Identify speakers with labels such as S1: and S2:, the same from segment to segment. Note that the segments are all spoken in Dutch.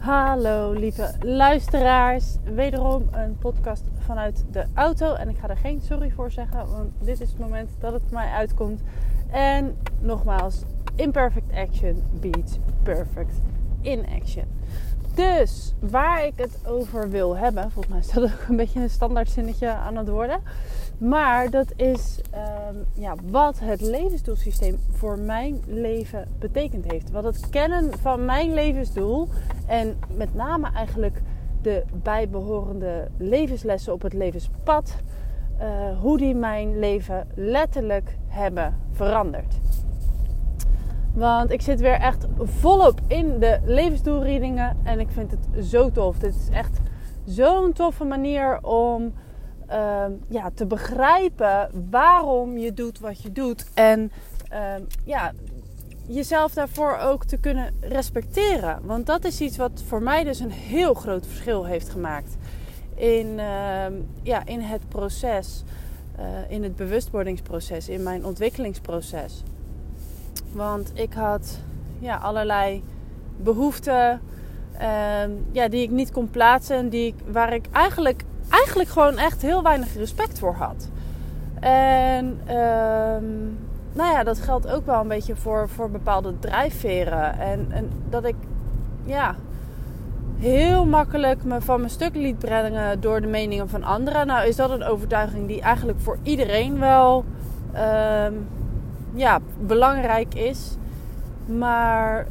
S1: Hallo lieve luisteraars. Wederom een podcast vanuit de auto. En ik ga er geen sorry voor zeggen, want dit is het moment dat het mij uitkomt. En nogmaals, imperfect action beats perfect in action. Dus waar ik het over wil hebben, volgens mij is dat ook een beetje een standaard zinnetje aan het worden. Maar dat is ehm, ja, wat het levensdoelsysteem voor mijn leven betekend heeft. Wat het kennen van mijn levensdoel en met name eigenlijk de bijbehorende levenslessen op het levenspad, uh, hoe die mijn leven letterlijk hebben veranderd. Want ik zit weer echt volop in de levensdoelreadingen en ik vind het zo tof. Dit is echt zo'n toffe manier om Ehm, ja, te begrijpen waarom je doet wat je doet. En uh, ja, jezelf daarvoor ook te kunnen respecteren. Want dat is iets wat voor mij dus een heel groot verschil heeft gemaakt. In, ehm, ja, in het proces, uh, in het bewustwordingsproces, in mijn ontwikkelingsproces. Want ik had ja, allerlei behoeften ja, die ik niet kon plaatsen. Die ik, waar ik eigenlijk eigenlijk gewoon echt heel weinig respect voor had. En ehm, nou ja, dat geldt ook wel een beetje voor, voor bepaalde drijfveren. En, en dat ik ja, heel makkelijk me van mijn stuk liet brengen door de meningen van anderen. Nou is dat een overtuiging die eigenlijk voor iedereen wel ehm, ja, belangrijk is. Maar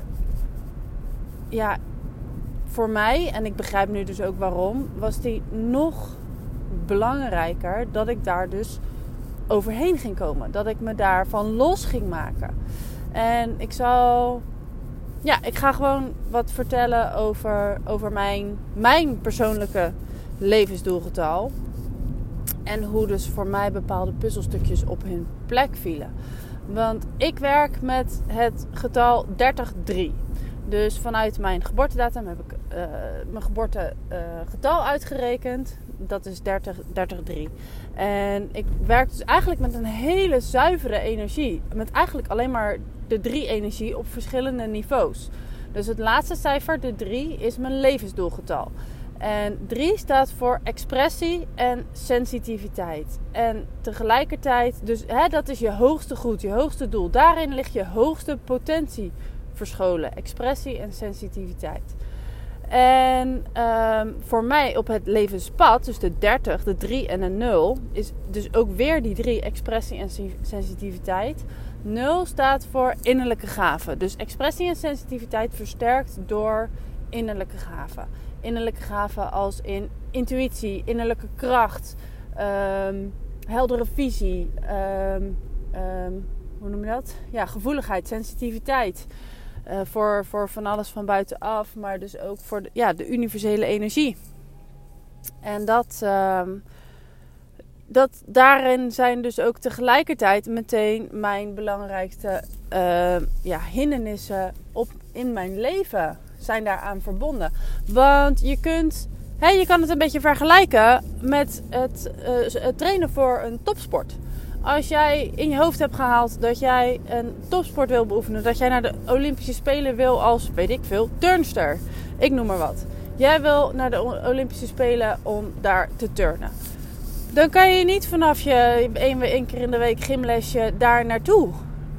S1: ja, voor mij, en ik begrijp nu dus ook waarom, was die nog belangrijker dat ik daar dus overheen ging komen. Dat ik me daarvan los ging maken. En ik zal. Ja, ik ga gewoon wat vertellen over, over mijn, mijn persoonlijke levensdoelgetal. En hoe dus voor mij bepaalde puzzelstukjes op hun plek vielen. Want ik werk met het getal 33. Dus vanuit mijn geboortedatum heb ik uh, mijn geboortegetal uh, uitgerekend. Dat is 30, 3. En ik werk dus eigenlijk met een hele zuivere energie. Met eigenlijk alleen maar de 3 energie op verschillende niveaus. Dus het laatste cijfer, de 3, is mijn levensdoelgetal. En 3 staat voor expressie en sensitiviteit. En tegelijkertijd, dus hè, dat is je hoogste goed, je hoogste doel. Daarin ligt je hoogste potentie verscholen. Expressie en sensitiviteit. En um, voor mij op het levenspad, dus de 30, de 3 en de 0, is dus ook weer die 3 expressie en sensitiviteit. 0 staat voor innerlijke gaven. Dus expressie en sensitiviteit versterkt door innerlijke gaven. Innerlijke gaven als in intuïtie, innerlijke kracht, um, heldere visie, um, hoe noem je dat? Ja, gevoeligheid, sensitiviteit. Uh, voor, voor van alles van buitenaf, maar dus ook voor de, ja, de universele energie. En dat, uh, dat daarin zijn dus ook tegelijkertijd meteen mijn belangrijkste uh, ja, hindernissen op, in mijn leven zijn daaraan verbonden. Want je kunt, je kan het een beetje vergelijken met het, uh, het trainen voor een topsport als jij in je hoofd hebt gehaald dat jij een topsport wil beoefenen, dat jij naar de Olympische Spelen wil als, weet ik veel, turnster. Ik noem maar wat. Jij wil naar de Olympische Spelen om daar te turnen. Dan kan je niet vanaf je één, keer in de week gymlesje daar naartoe.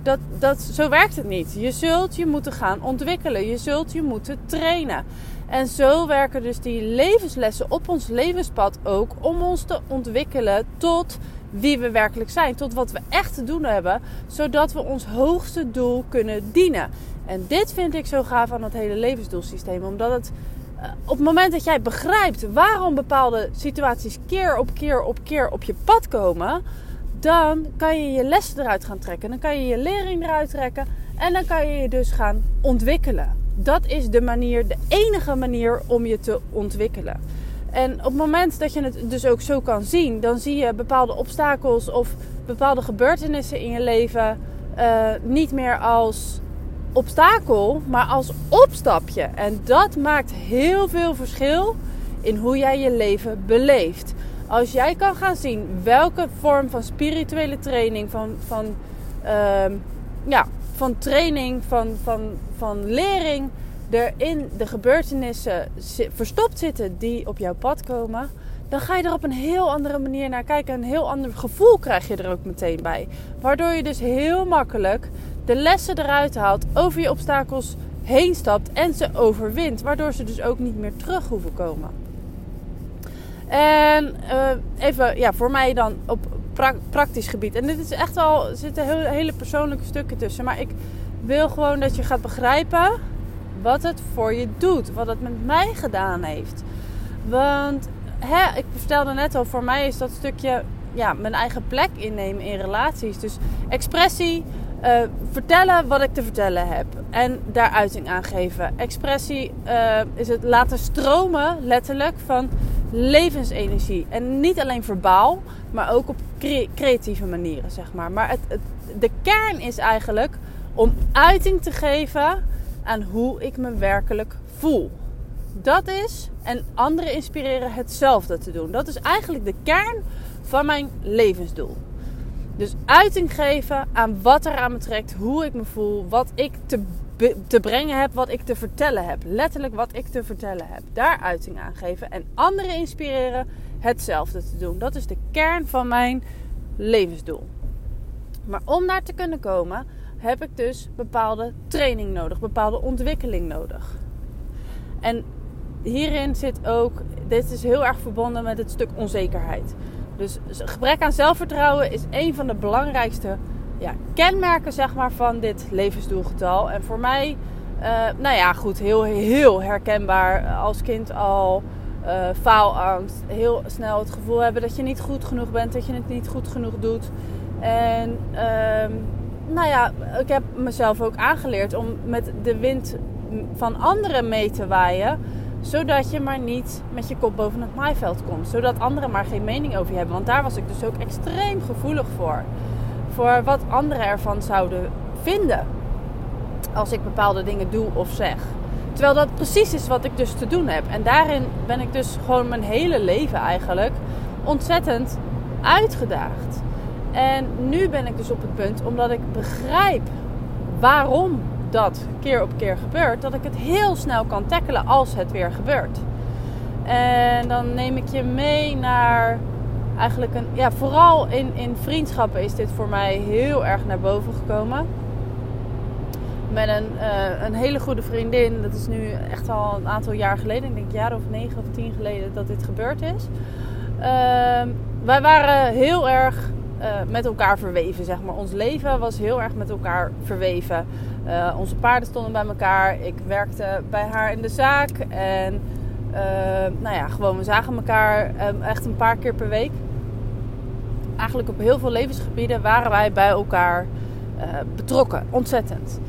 S1: Dat, dat, zo werkt het niet. Je zult je moeten gaan ontwikkelen. Je zult je moeten trainen. En zo werken dus die levenslessen op ons levenspad ook om ons te ontwikkelen tot wie we werkelijk zijn, tot wat we echt te doen hebben, zodat we ons hoogste doel kunnen dienen. En dit vind ik zo gaaf aan het hele levensdoelsysteem, omdat het eh, op het moment dat jij begrijpt waarom bepaalde situaties keer op keer op keer op je pad komen, dan kan je je lessen eruit gaan trekken, dan kan je je lering eruit trekken en dan kan je je dus gaan ontwikkelen. Dat is de manier, de enige manier om je te ontwikkelen. En op het moment dat je het dus ook zo kan zien, dan zie je bepaalde obstakels of bepaalde gebeurtenissen in je leven uh, niet meer als obstakel, maar als opstapje. En dat maakt heel veel verschil in hoe jij je leven beleeft. Als jij kan gaan zien welke vorm van spirituele training, van, van, uh, ja, van training, van, van, van lering er in de gebeurtenissen verstopt zitten die op jouw pad komen, dan ga je er op een heel andere manier naar kijken. Een heel ander gevoel krijg je er ook meteen bij. Waardoor je dus heel makkelijk de lessen eruit haalt, over je obstakels heen stapt en ze overwint. Waardoor ze dus ook niet meer terug hoeven komen. En uh, even ja, voor mij dan op praktisch gebied. En dit is echt wel, zitten hele persoonlijke stukken tussen. Maar ik wil gewoon dat je gaat begrijpen wat het voor je doet. Wat het met mij gedaan heeft. Want hè, ik vertelde net al, voor mij is dat stukje ja, mijn eigen plek innemen in relaties. Dus expressie, uh, vertellen wat ik te vertellen heb en daar uiting aan geven. Expressie uh, is het laten stromen, letterlijk, van levensenergie. En niet alleen verbaal, maar ook op creatieve manieren, zeg maar. Maar het, het, de kern is eigenlijk om uiting te geven aan hoe ik me werkelijk voel. Dat is, en anderen inspireren hetzelfde te doen. Dat is eigenlijk de kern van mijn levensdoel. Dus uiting geven aan wat er aan me trekt, hoe ik me voel, wat ik te, te brengen heb, wat ik te vertellen heb. Letterlijk wat ik te vertellen heb. Daar uiting aan geven en anderen inspireren hetzelfde te doen. Dat is de kern van mijn levensdoel. Maar om daar te kunnen komen, heb ik dus bepaalde training nodig, bepaalde ontwikkeling nodig. En hierin zit ook, dit is heel erg verbonden met het stuk onzekerheid. Dus gebrek aan zelfvertrouwen is een van de belangrijkste ja, kenmerken zeg maar, van dit levensdoelgetal. En voor mij, uh, nou ja, goed, heel, heel herkenbaar als kind al. Uh, faalangst, heel snel het gevoel hebben dat je niet goed genoeg bent, dat je het niet goed genoeg doet. En uh, nou ja, ik heb mezelf ook aangeleerd om met de wind van anderen mee te waaien zodat je maar niet met je kop boven het maaiveld komt. Zodat anderen maar geen mening over je hebben. Want daar was ik dus ook extreem gevoelig voor. Voor wat anderen ervan zouden vinden. Als ik bepaalde dingen doe of zeg. Terwijl dat precies is wat ik dus te doen heb. En daarin ben ik dus gewoon mijn hele leven eigenlijk ontzettend uitgedaagd. En nu ben ik dus op het punt, omdat ik begrijp waarom dat keer op keer gebeurt, dat ik het heel snel kan tackelen als het weer gebeurt. En dan neem ik je mee naar eigenlijk een, ja, vooral in, in vriendschappen is dit voor mij heel erg naar boven gekomen. Met een, uh, een hele goede vriendin, dat is nu echt al een aantal jaar geleden, ik denk jaar of negen of tien geleden dat dit gebeurd is. Uh, wij waren heel erg uh, met elkaar verweven, zeg maar. Ons leven was heel erg met elkaar verweven. Uh, onze paarden stonden bij elkaar. Ik werkte bij haar in de zaak. En uh, nou ja, gewoon, we zagen elkaar um, echt een paar keer per week. Eigenlijk op heel veel levensgebieden waren wij bij elkaar betrokken. Ontzettend.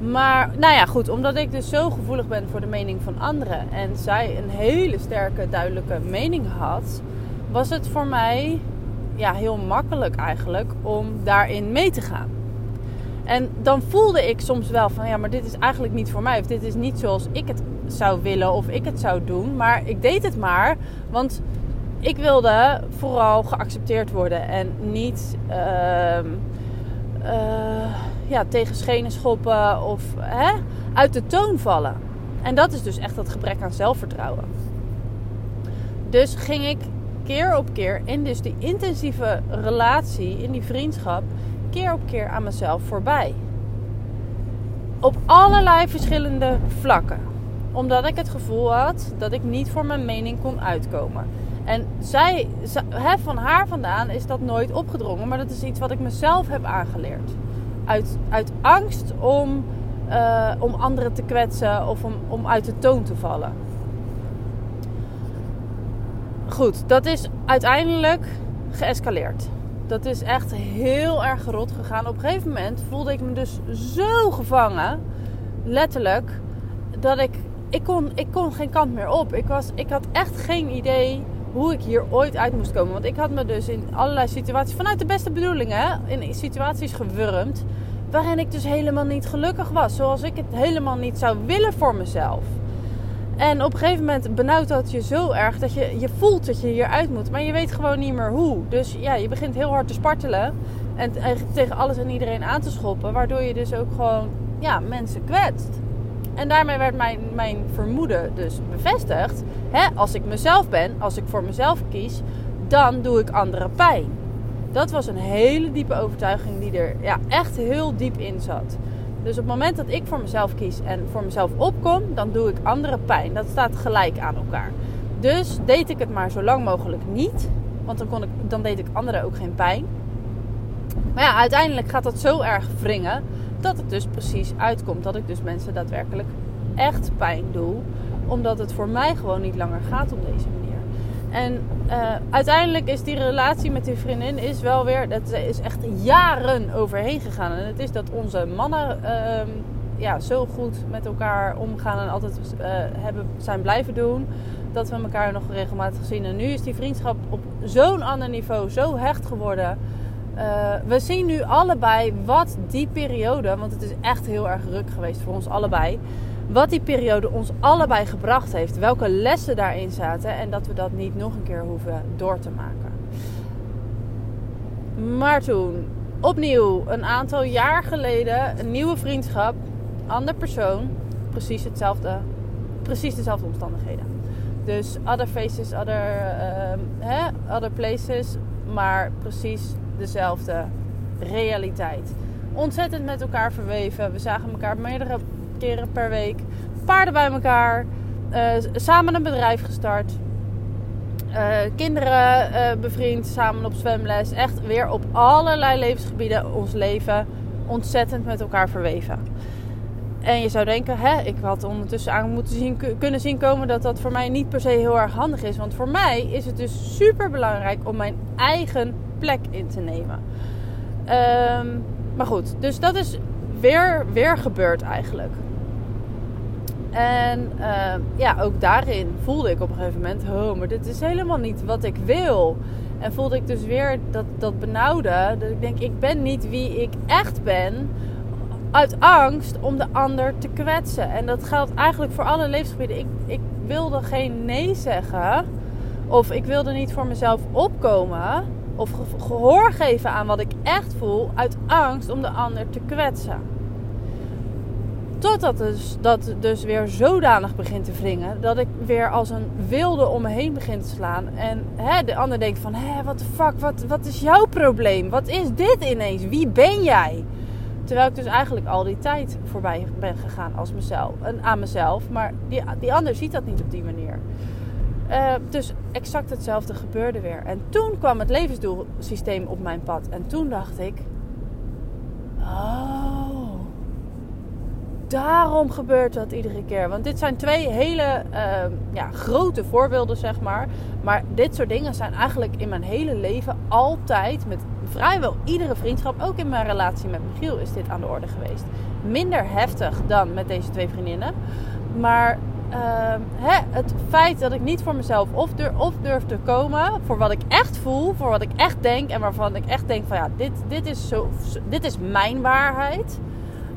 S1: Maar nou ja, goed, omdat ik dus zo gevoelig ben voor de mening van anderen en zij een hele sterke, duidelijke mening had, was het voor mij ja, heel makkelijk eigenlijk om daarin mee te gaan. En dan voelde ik soms wel van ja, maar dit is eigenlijk niet voor mij. Of dit is niet zoals ik het zou willen of ik het zou doen. Maar ik deed het maar, want ik wilde vooral geaccepteerd worden en niet uh, uh, ja, tegen schenen schoppen of hè, uit de toon vallen. En dat is dus echt dat gebrek aan zelfvertrouwen. Dus ging ik keer op keer in dus die intensieve relatie, in die vriendschap, keer op keer aan mezelf voorbij. Op allerlei verschillende vlakken. Omdat ik het gevoel had dat ik niet voor mijn mening kon uitkomen. En zij, van haar vandaan is dat nooit opgedrongen, maar dat is iets wat ik mezelf heb aangeleerd. Uit, uit angst om, uh, om anderen te kwetsen of om, om uit de toon te vallen goed, dat is uiteindelijk geëscaleerd. Dat is echt heel erg rot gegaan. Op een gegeven moment voelde ik me dus zo gevangen, letterlijk, dat ik, ik, kon, ik kon geen kant meer op. Ik, was, ik had echt geen idee hoe ik hier ooit uit moest komen. Want ik had me dus in allerlei situaties, vanuit de beste bedoelingen, in situaties gewurmd. Waarin ik dus helemaal niet gelukkig was. Zoals ik het helemaal niet zou willen voor mezelf. En op een gegeven moment benauwt dat je zo erg dat je, je voelt dat je hieruit moet. Maar je weet gewoon niet meer hoe. Dus ja, je begint heel hard te spartelen. En tegen alles en iedereen aan te schoppen. Waardoor je dus ook gewoon ja, mensen kwetst. En daarmee werd mijn, mijn vermoeden dus bevestigd. Hè, als ik mezelf ben, als ik voor mezelf kies, dan doe ik anderen pijn. Dat was een hele diepe overtuiging die er ja, echt heel diep in zat. Dus op het moment dat ik voor mezelf kies en voor mezelf opkom, dan doe ik anderen pijn. Dat staat gelijk aan elkaar. Dus deed ik het maar zo lang mogelijk niet. Want dan, kon ik, dan deed ik anderen ook geen pijn. Maar ja, uiteindelijk gaat dat zo erg wringen dat het dus precies uitkomt. Dat ik dus mensen daadwerkelijk echt pijn doe. Omdat het voor mij gewoon niet langer gaat op deze manier. En uh, uiteindelijk is die relatie met die vriendin is wel weer... Dat is echt jaren overheen gegaan. En het is dat onze mannen uh, ja, zo goed met elkaar omgaan en altijd uh, hebben, zijn blijven doen. Dat we elkaar nog regelmatig zien. En nu is die vriendschap op zo'n ander niveau zo hecht geworden... Uh, we zien nu allebei wat die periode, want het is echt heel erg ruk geweest voor ons allebei. Wat die periode ons allebei gebracht heeft. Welke lessen daarin zaten. En dat we dat niet nog een keer hoeven door te maken. Maar toen, opnieuw, een aantal jaar geleden, een nieuwe vriendschap. Ander persoon. Precies hetzelfde. Precies dezelfde omstandigheden. Dus other faces, other, uh, hè, other places. Maar precies dezelfde realiteit. Ontzettend met elkaar verweven. We zagen elkaar meerdere keren per week. Paarden bij elkaar. Uh, samen een bedrijf gestart. Uh, kinderen uh, bevriend, samen op zwemles. Echt weer op allerlei levensgebieden ons leven ontzettend met elkaar verweven. En je zou denken, hè, ik had ondertussen aan moeten zien, kunnen zien komen dat dat voor mij niet per se heel erg handig is. Want voor mij is het dus super belangrijk om mijn eigen plek in te nemen. Um, maar goed, dus dat is weer, weer gebeurd eigenlijk. En uh, ja, ook daarin voelde ik op een gegeven moment: oh, maar dit is helemaal niet wat ik wil. En voelde ik dus weer dat, dat benauwde. Dat ik denk: ik ben niet wie ik echt ben. Uit angst om de ander te kwetsen. En dat geldt eigenlijk voor alle levensgebieden. Ik, ik wilde geen nee zeggen. Of ik wilde niet voor mezelf opkomen of gehoor geven aan wat ik echt voel uit angst om de ander te kwetsen. Totdat dus, dat dus weer zodanig begint te wringen dat ik weer als een wilde om me heen begin te slaan. En hè, de ander denkt van, hé, wat de fuck, wat, wat is jouw probleem? Wat is dit ineens? Wie ben jij? Terwijl ik dus eigenlijk al die tijd voorbij ben gegaan als mezelf, aan mezelf. Maar die, die ander ziet dat niet op die manier. Uh, dus exact hetzelfde gebeurde weer. En toen kwam het levensdoelsysteem op mijn pad. En toen dacht ik: Oh, daarom gebeurt dat iedere keer. Want dit zijn twee hele uh, ja, grote voorbeelden, zeg maar. Maar dit soort dingen zijn eigenlijk in mijn hele leven altijd, met vrijwel iedere vriendschap, ook in mijn relatie met Michiel, is dit aan de orde geweest. Minder heftig dan met deze twee vriendinnen. Maar uh, hè, het feit dat ik niet voor mezelf of, durf, of durf te komen voor wat ik echt voel, voor wat ik echt denk en waarvan ik echt denk van ja, dit, dit, is, zo, dit is mijn waarheid.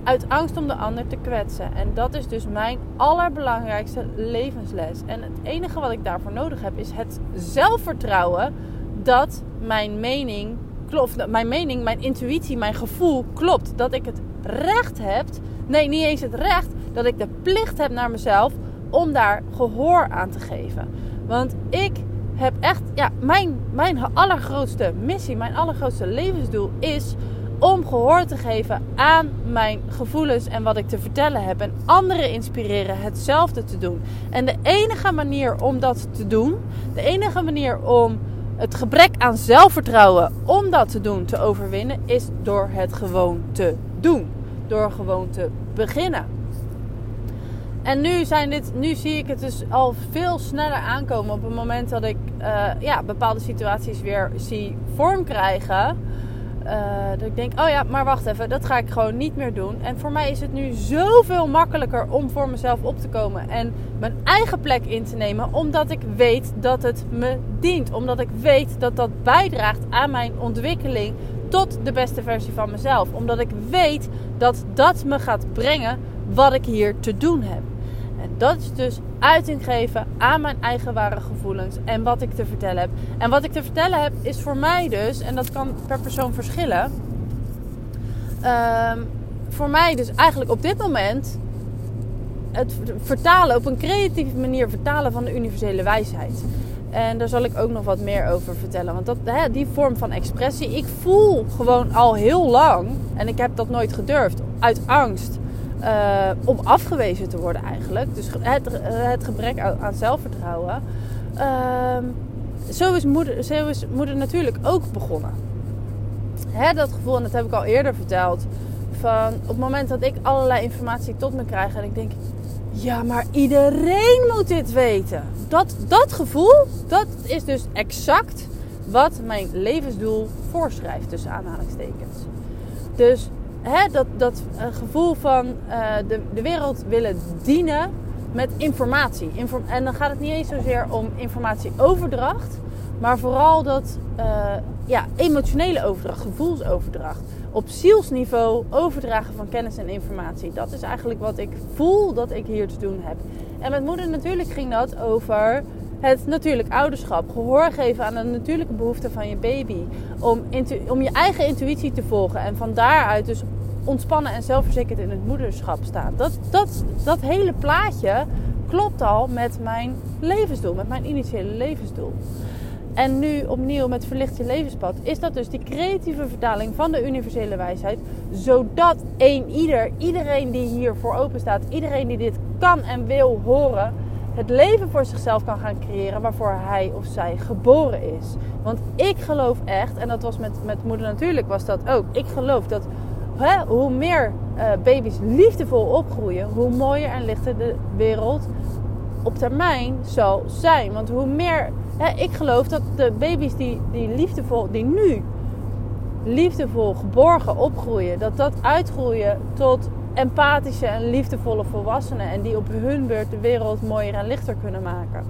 S1: Uit angst om de ander te kwetsen. En dat is dus mijn allerbelangrijkste levensles. En het enige wat ik daarvoor nodig heb is het zelfvertrouwen dat mijn mening klopt. Mijn mening, mijn intuïtie, mijn gevoel klopt. Dat ik het recht heb. Nee, niet eens het recht. Dat ik de plicht heb naar mezelf om daar gehoor aan te geven. Want ik heb echt, ja, mijn, mijn allergrootste missie, mijn allergrootste levensdoel is om gehoor te geven aan mijn gevoelens en wat ik te vertellen heb. En anderen inspireren hetzelfde te doen. En de enige manier om dat te doen, de enige manier om het gebrek aan zelfvertrouwen om dat te doen, te overwinnen, is door het gewoon te doen. Door gewoon te beginnen. En nu, zijn dit, nu zie ik het dus al veel sneller aankomen op het moment dat ik uh, ja, bepaalde situaties weer zie vorm krijgen. Uh, dat ik denk, oh ja, maar wacht even, dat ga ik gewoon niet meer doen. En voor mij is het nu zoveel makkelijker om voor mezelf op te komen en mijn eigen plek in te nemen, omdat ik weet dat het me dient. Omdat ik weet dat dat bijdraagt aan mijn ontwikkeling tot de beste versie van mezelf. Omdat ik weet dat dat me gaat brengen wat ik hier te doen heb. En dat is dus uiting geven aan mijn eigen ware gevoelens en wat ik te vertellen heb. En wat ik te vertellen heb is voor mij dus, en dat kan per persoon verschillen. Um, voor mij dus eigenlijk op dit moment het vertalen, op een creatieve manier vertalen van de universele wijsheid. En daar zal ik ook nog wat meer over vertellen. Want dat, hè, die vorm van expressie, ik voel gewoon al heel lang, en ik heb dat nooit gedurfd, uit angst uh, om afgewezen te worden eigenlijk. Dus het, het gebrek aan, zelfvertrouwen. Uh, zo, is moeder, zo is moeder natuurlijk ook begonnen. Hè, dat gevoel, en dat heb ik al eerder verteld. Van op het moment dat ik allerlei informatie tot me krijg en ik denk, ja, maar iedereen moet dit weten. Dat, dat gevoel, dat is dus exact wat mijn levensdoel voorschrijft, tussen aanhalingstekens. Dus dat, dat uh, gevoel van uh, de, de wereld willen dienen met informatie. Inform en dan gaat het niet eens zozeer om informatieoverdracht, maar vooral dat uh, ja, emotionele overdracht, gevoelsoverdracht. Op zielsniveau overdragen van kennis en informatie. Dat is eigenlijk wat ik voel dat ik hier te doen heb. En met moeder natuurlijk ging dat over het natuurlijk ouderschap. Gehoor geven aan de natuurlijke behoeften van je baby. Om, om je eigen intuïtie te volgen. En van daaruit dus ontspannen en zelfverzekerd in het moederschap staan. Dat, dat, dat hele plaatje klopt al met mijn levensdoel. Met mijn initiële levensdoel. En nu opnieuw met Verlicht je levenspad is dat dus die creatieve vertaling van de universele wijsheid. Zodat één ieder, iedereen die hiervoor open staat, iedereen die dit kan en wil horen, het leven voor zichzelf kan gaan creëren waarvoor hij of zij geboren is. Want ik geloof echt, en dat was met, met moeder natuurlijk was dat ook. Ik geloof dat hè, hoe meer uh, baby's liefdevol opgroeien, hoe mooier en lichter de wereld op termijn zal zijn. Want hoe meer ik geloof dat de baby's die, die liefdevol, die nu liefdevol geborgen opgroeien, dat dat uitgroeien tot empathische en liefdevolle volwassenen. En die op hun beurt de wereld mooier en lichter kunnen maken.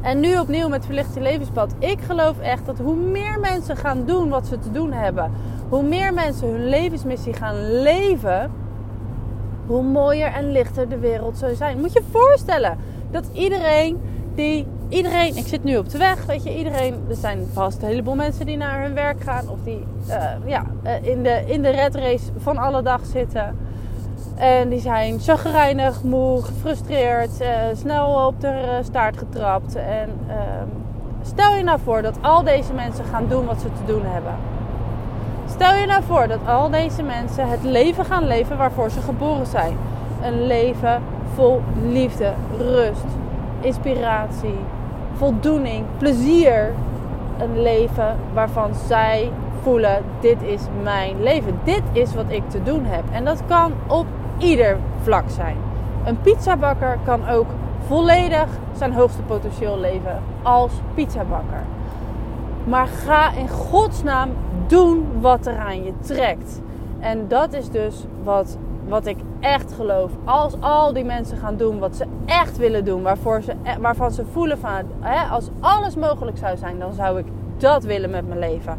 S1: En nu opnieuw met Verlicht je Levenspad. Ik geloof echt dat hoe meer mensen gaan doen wat ze te doen hebben, hoe meer mensen hun levensmissie gaan leven, hoe mooier en lichter de wereld zou zijn. Moet je je voorstellen dat iedereen die iedereen, ik zit nu op de weg, weet je, iedereen, er zijn vast een heleboel mensen die naar hun werk gaan of die uh, ja, uh, in, de, in de red race van alle dag zitten. En die zijn chagrijnig, moe, gefrustreerd, uh, snel op de staart getrapt. En ehm, stel je nou voor dat al deze mensen gaan doen wat ze te doen hebben. Stel je nou voor dat al deze mensen het leven gaan leven waarvoor ze geboren zijn. Een leven vol liefde, rust, inspiratie, voldoening, plezier. Een leven waarvan zij voelen: dit is mijn leven. Dit is wat ik te doen heb. En dat kan op ieder vlak zijn. Een pizzabakker kan ook volledig zijn hoogste potentieel leven als pizzabakker. Maar ga in godsnaam doen wat er aan je trekt. En dat is dus wat wat ik echt geloof. Als al die mensen gaan doen wat ze echt willen doen, waarvoor ze, e- waarvan ze voelen van, hè, als alles mogelijk zou zijn, dan zou ik dat willen met mijn leven.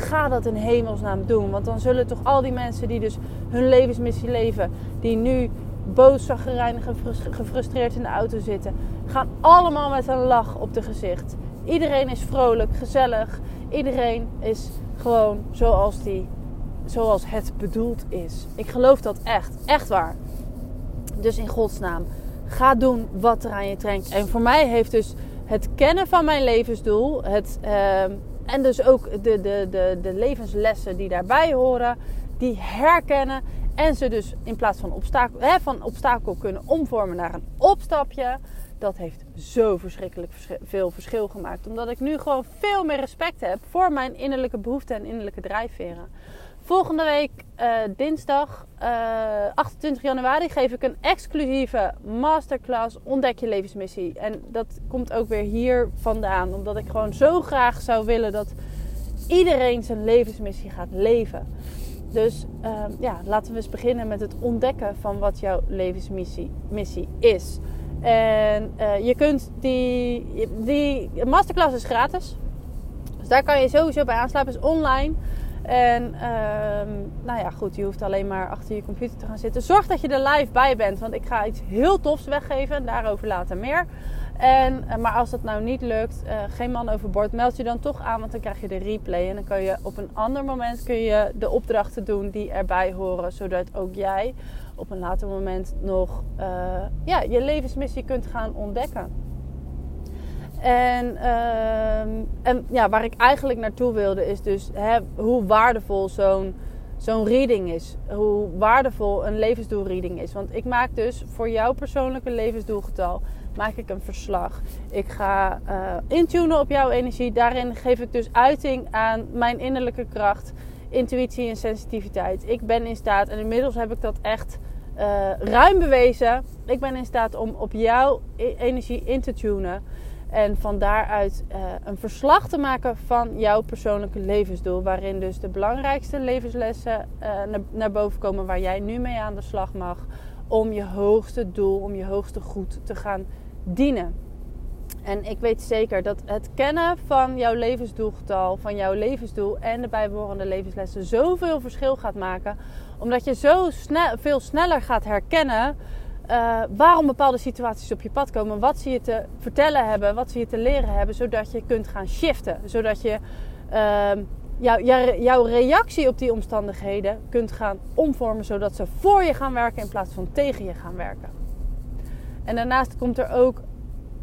S1: Ga dat in hemelsnaam doen. Want dan zullen toch al die mensen die dus hun levensmissie leven, die nu boos, zaggerijnig gefrustreerd in de auto zitten, gaan allemaal met een lach op de gezicht. Iedereen is vrolijk, gezellig. Iedereen is gewoon zoals die zoals het bedoeld is. Ik geloof dat echt. Echt waar. Dus in godsnaam, ga doen wat er aan je trekt. En voor mij heeft dus het kennen van mijn levensdoel, het, uh, en dus ook de, de, de, de levenslessen die daarbij horen, die herkennen. En ze dus in plaats van obstakel, hè, van obstakel kunnen omvormen naar een opstapje. Dat heeft zo verschrikkelijk veel verschil gemaakt. Omdat ik nu gewoon veel meer respect heb voor mijn innerlijke behoeften en innerlijke drijfveren. Volgende week uh, dinsdag uh, eh, 28 januari geef ik een exclusieve masterclass Ontdek je levensmissie. En dat komt ook weer hier vandaan. Omdat ik gewoon zo graag zou willen dat iedereen zijn levensmissie gaat leven. Dus uh, ja, laten we eens beginnen met het ontdekken van wat jouw levensmissie missie is. En uh, je kunt die, die masterclass is gratis. Dus daar kan je sowieso bij aansluiten. is online. En um, nou ja, goed, je hoeft alleen maar achter je computer te gaan zitten. Zorg dat je er live bij bent, want ik ga iets heel tofs weggeven. Daarover later meer. En, eh, maar als dat nou niet lukt, uh, geen man overboord, meld je dan toch aan, want dan krijg je de replay. En dan kun je op een ander moment kun je de opdrachten doen die erbij horen, zodat ook jij op een later moment nog uh, ja, je levensmissie kunt gaan ontdekken. En, uh, en ja, waar ik eigenlijk naartoe wilde is dus hè, hoe waardevol zo'n zo'n reading is. Hoe waardevol een levensdoelreading is. Want ik maak dus voor jouw persoonlijke levensdoelgetal maak ik een verslag. Ik ga uh, intunen op jouw energie. Daarin geef ik dus uiting aan mijn innerlijke kracht, intuïtie en sensitiviteit. Ik ben in staat, en inmiddels heb ik dat echt uh, ruim bewezen. Ik ben in staat om op jouw e-, energie in te tunen. En van daaruit uh, een verslag te maken van jouw persoonlijke levensdoel. Waarin dus de belangrijkste levenslessen uh, naar, naar, boven komen waar jij nu mee aan de slag mag. Om je hoogste doel, om je hoogste goed te gaan dienen. En ik weet zeker dat het kennen van jouw levensdoelgetal, van jouw levensdoel en de bijbehorende levenslessen zoveel verschil gaat maken. Omdat je zo snel, veel sneller gaat herkennen uh, waarom bepaalde situaties op je pad komen. Wat ze je te vertellen hebben, wat ze je te leren hebben. Zodat je kunt gaan shiften. Zodat je jou, jouw reactie op die omstandigheden kunt gaan omvormen. Zodat ze voor je gaan werken in plaats van tegen je gaan werken. En daarnaast komt er ook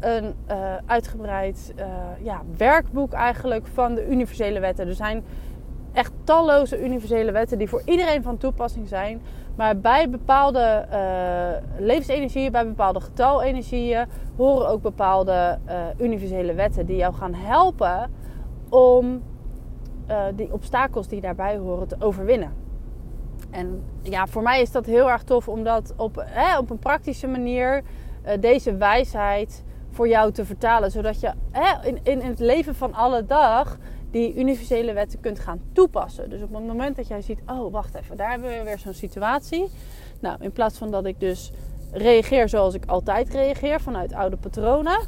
S1: een uh, uitgebreid uh, ja, werkboek eigenlijk van de universele wetten. Er zijn echt talloze universele wetten die voor iedereen van toepassing zijn. Maar bij bepaalde uh, levensenergieën, bij bepaalde getalenergieën, horen ook bepaalde uh, universele wetten die jou gaan helpen om uh, die obstakels die daarbij horen te overwinnen. En ja, voor mij is dat heel erg tof om dat op, hè, op een praktische manier deze wijsheid voor jou te vertalen. Zodat je hè, in, in het leven van alle dag die universele wetten kunt gaan toepassen. Dus op het moment dat jij ziet, oh wacht even, daar hebben we weer zo'n situatie. Nou, in plaats van dat ik dus reageer zoals ik altijd reageer vanuit oude patronen,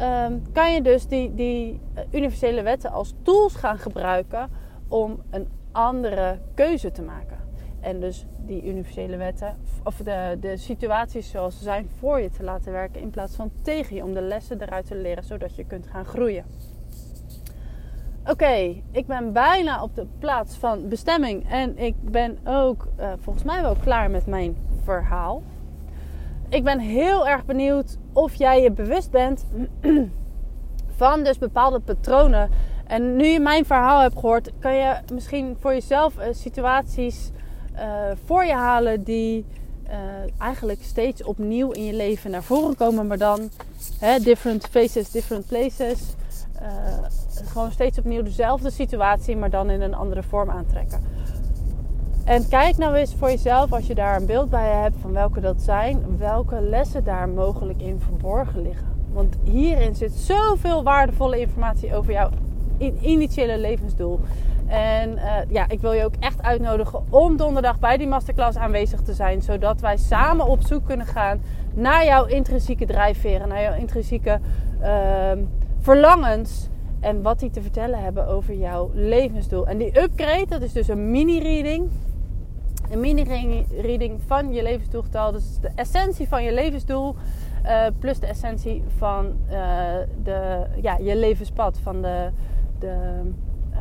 S1: um, kan je dus die, die eh, universele wetten als tools gaan gebruiken om een andere keuze te maken. En dus die universele wetten, of de, de situaties zoals ze zijn, voor je te laten werken in plaats van tegen je. Om de lessen eruit te leren, zodat je kunt gaan groeien. Oké, ik ben bijna op de plaats van bestemming. En ik ben ook uh, volgens mij wel klaar met mijn verhaal. Ik ben heel erg benieuwd of jij je bewust bent van dus bepaalde patronen. En nu je mijn verhaal hebt gehoord, kan je misschien voor jezelf uh, situaties uh, voor je halen die eigenlijk steeds opnieuw in je leven naar voren komen. Maar dan hè, different faces, different places gewoon steeds opnieuw dezelfde situatie, maar dan in een andere vorm aantrekken. En kijk nou eens voor jezelf, als je daar een beeld bij hebt van welke dat zijn, welke lessen daar mogelijk in verborgen liggen. Want hierin zit zoveel waardevolle informatie over jouw initiële levensdoel. En uh, ja, ik wil je ook echt uitnodigen om donderdag bij die masterclass aanwezig te zijn. Zodat wij samen op zoek kunnen gaan naar jouw intrinsieke drijfveren, naar jouw intrinsieke uh, verlangens. En wat die te vertellen hebben over jouw levensdoel. En die upgrade, dat is dus een mini-reading. Een mini-reading van je levensdoelgetal. Dus de essentie van je levensdoel. Uh, plus de essentie van uh, de, ja, je levenspad. Van de, de, uh,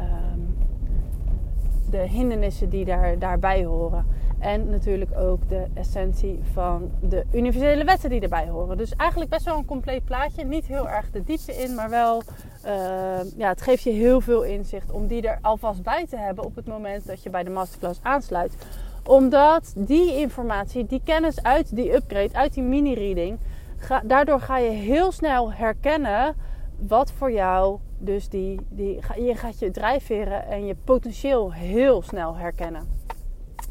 S1: de hindernissen die daar, daarbij horen. En natuurlijk ook de essentie van de universele wetten die erbij horen. Dus eigenlijk best wel een compleet plaatje. Niet heel erg de diepte in, maar wel. Uh, ja, het geeft je heel veel inzicht om die er alvast bij te hebben op het moment dat je bij de masterclass aansluit. Omdat die informatie, die kennis uit die upgrade, uit die mini-reading, daardoor ga je heel snel herkennen wat voor jou dus die, die. Je gaat je drijfveren en je potentieel heel snel herkennen.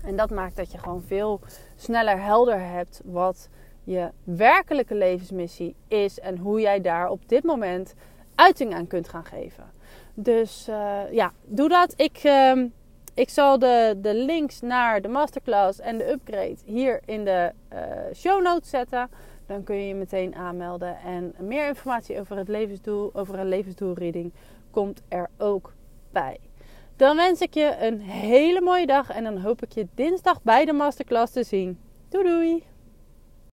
S1: En dat maakt dat je gewoon veel sneller helder hebt wat je werkelijke levensmissie is en hoe jij daar op dit moment uiting aan kunt gaan geven. Dus uh, ja, doe dat. Ik, uh, ik zal de, de links naar de masterclass en de upgrade hier in de uh, show notes zetten. Dan kun je je meteen aanmelden. En meer informatie over het levensdoel, over een levensdoelreading komt er ook bij. Dan wens ik je een hele mooie dag en dan hoop ik je dinsdag bij de masterclass te zien. Doei doei!